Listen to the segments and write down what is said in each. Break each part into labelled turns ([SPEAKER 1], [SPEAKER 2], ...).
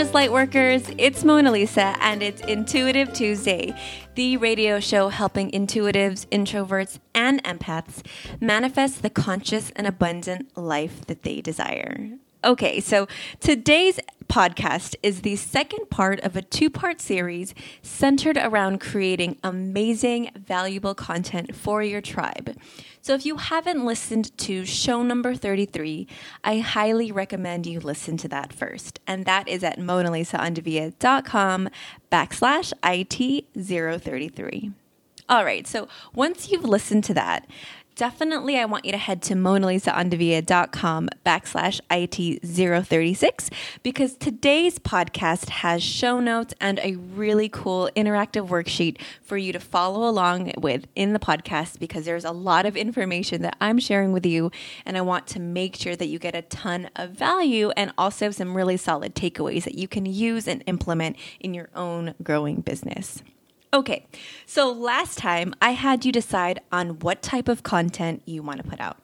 [SPEAKER 1] gorgeous lightworkers. It's Mona Lisa, and it's Intuitive Tuesday, the radio show helping intuitives, introverts, and empaths manifest the conscious and abundant life that they desire. Okay, so today's podcast is the second part of a two part series centered around creating amazing, valuable content for your tribe. So if you haven't listened to show number 33, I highly recommend you listen to that first. And that is at monalisaandevia.com backslash IT033. All right, so once you've listened to that, definitely I want you to head to monalisaandevia.com backslash IT036 because today's podcast has show notes and a really cool interactive worksheet for you to follow along with in the podcast because there's a lot of information that I'm sharing with you and I want to make sure that you get a ton of value and also some really solid takeaways that you can use and implement in your own growing business. Okay, so last time I had you decide on what type of content you want to put out.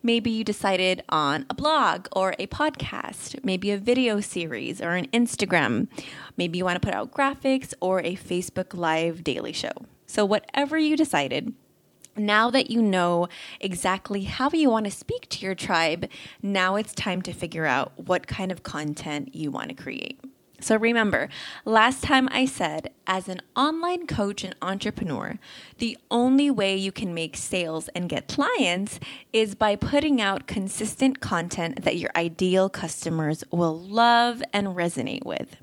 [SPEAKER 1] Maybe you decided on a blog or a podcast, maybe a video series or an Instagram. Maybe you want to put out graphics or a Facebook Live daily show. So, whatever you decided, now that you know exactly how you want to speak to your tribe, now it's time to figure out what kind of content you want to create. So remember, last time I said, as an online coach and entrepreneur, the only way you can make sales and get clients is by putting out consistent content that your ideal customers will love and resonate with.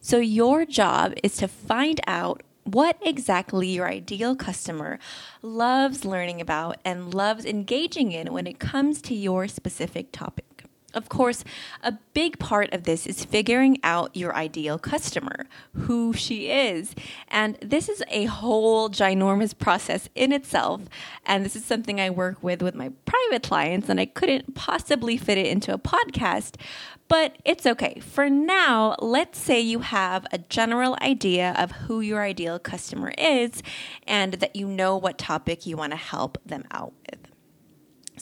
[SPEAKER 1] So your job is to find out what exactly your ideal customer loves learning about and loves engaging in when it comes to your specific topic. Of course, a big part of this is figuring out your ideal customer, who she is. And this is a whole ginormous process in itself. And this is something I work with with my private clients, and I couldn't possibly fit it into a podcast. But it's okay. For now, let's say you have a general idea of who your ideal customer is and that you know what topic you want to help them out with.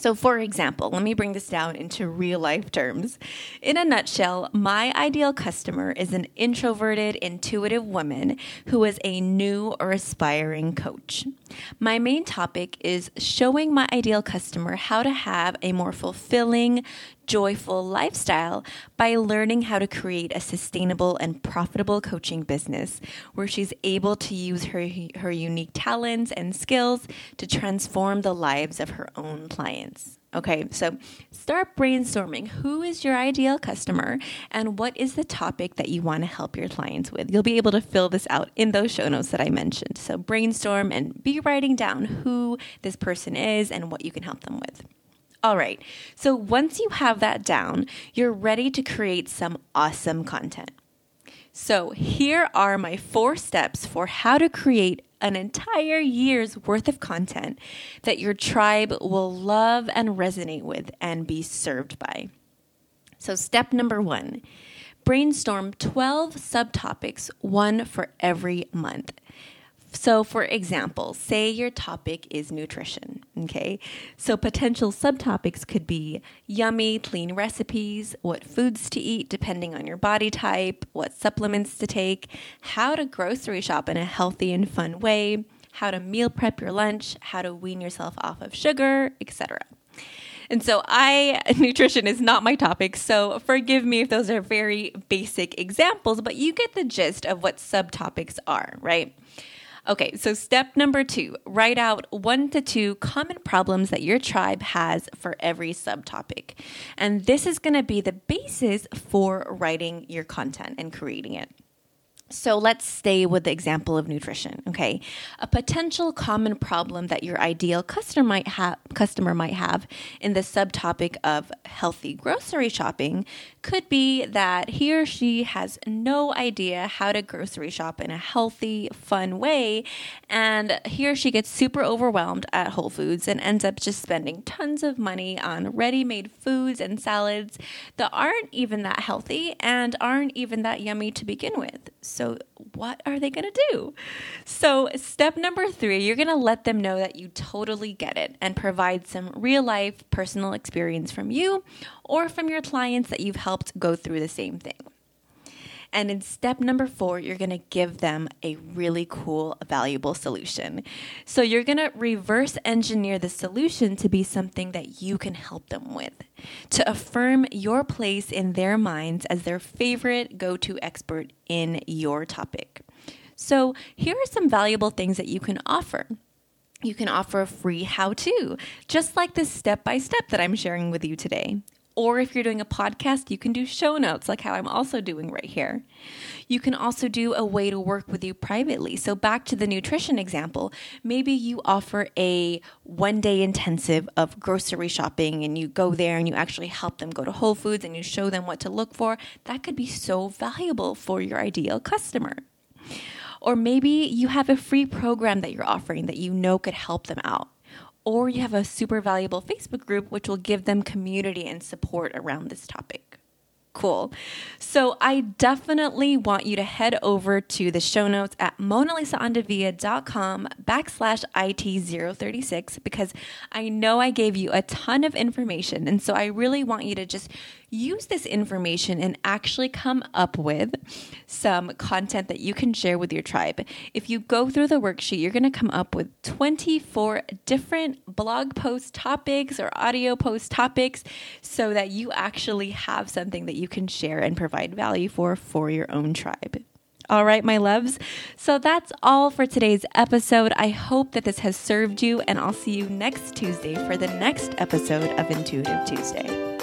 [SPEAKER 1] So, for example, let me bring this down into real life terms. In a nutshell, my ideal customer is an introverted, intuitive woman who is a new or aspiring coach. My main topic is showing my ideal customer how to have a more fulfilling, joyful lifestyle by learning how to create a sustainable and profitable coaching business where she's able to use her, her unique talents and skills to transform the lives of her own clients. Okay, so start brainstorming who is your ideal customer and what is the topic that you want to help your clients with. You'll be able to fill this out in those show notes that I mentioned. So brainstorm and be writing down who this person is and what you can help them with. All right, so once you have that down, you're ready to create some awesome content. So, here are my four steps for how to create an entire year's worth of content that your tribe will love and resonate with and be served by. So, step number one brainstorm 12 subtopics, one for every month. So, for example, say your topic is nutrition, okay? So, potential subtopics could be yummy, clean recipes, what foods to eat depending on your body type, what supplements to take, how to grocery shop in a healthy and fun way, how to meal prep your lunch, how to wean yourself off of sugar, etc. And so I nutrition is not my topic, so forgive me if those are very basic examples, but you get the gist of what subtopics are, right? Okay, so step number two write out one to two common problems that your tribe has for every subtopic. And this is going to be the basis for writing your content and creating it. So let's stay with the example of nutrition, okay? A potential common problem that your ideal customer might have customer might have in the subtopic of healthy grocery shopping could be that he or she has no idea how to grocery shop in a healthy, fun way and he or she gets super overwhelmed at Whole Foods and ends up just spending tons of money on ready-made foods and salads that aren't even that healthy and aren't even that yummy to begin with. So, what are they going to do? So, step number three, you're going to let them know that you totally get it and provide some real life personal experience from you or from your clients that you've helped go through the same thing. And in step number four, you're going to give them a really cool, valuable solution. So you're going to reverse engineer the solution to be something that you can help them with, to affirm your place in their minds as their favorite go to expert in your topic. So here are some valuable things that you can offer you can offer a free how to, just like this step by step that I'm sharing with you today. Or if you're doing a podcast, you can do show notes like how I'm also doing right here. You can also do a way to work with you privately. So, back to the nutrition example, maybe you offer a one day intensive of grocery shopping and you go there and you actually help them go to Whole Foods and you show them what to look for. That could be so valuable for your ideal customer. Or maybe you have a free program that you're offering that you know could help them out. Or you have a super valuable Facebook group which will give them community and support around this topic cool. So I definitely want you to head over to the show notes at monalisaandavia.com backslash IT036 because I know I gave you a ton of information. And so I really want you to just use this information and actually come up with some content that you can share with your tribe. If you go through the worksheet, you're going to come up with 24 different blog post topics or audio post topics so that you actually have something that you can share and provide value for for your own tribe. All right, my loves. So that's all for today's episode. I hope that this has served you, and I'll see you next Tuesday for the next episode of Intuitive Tuesday.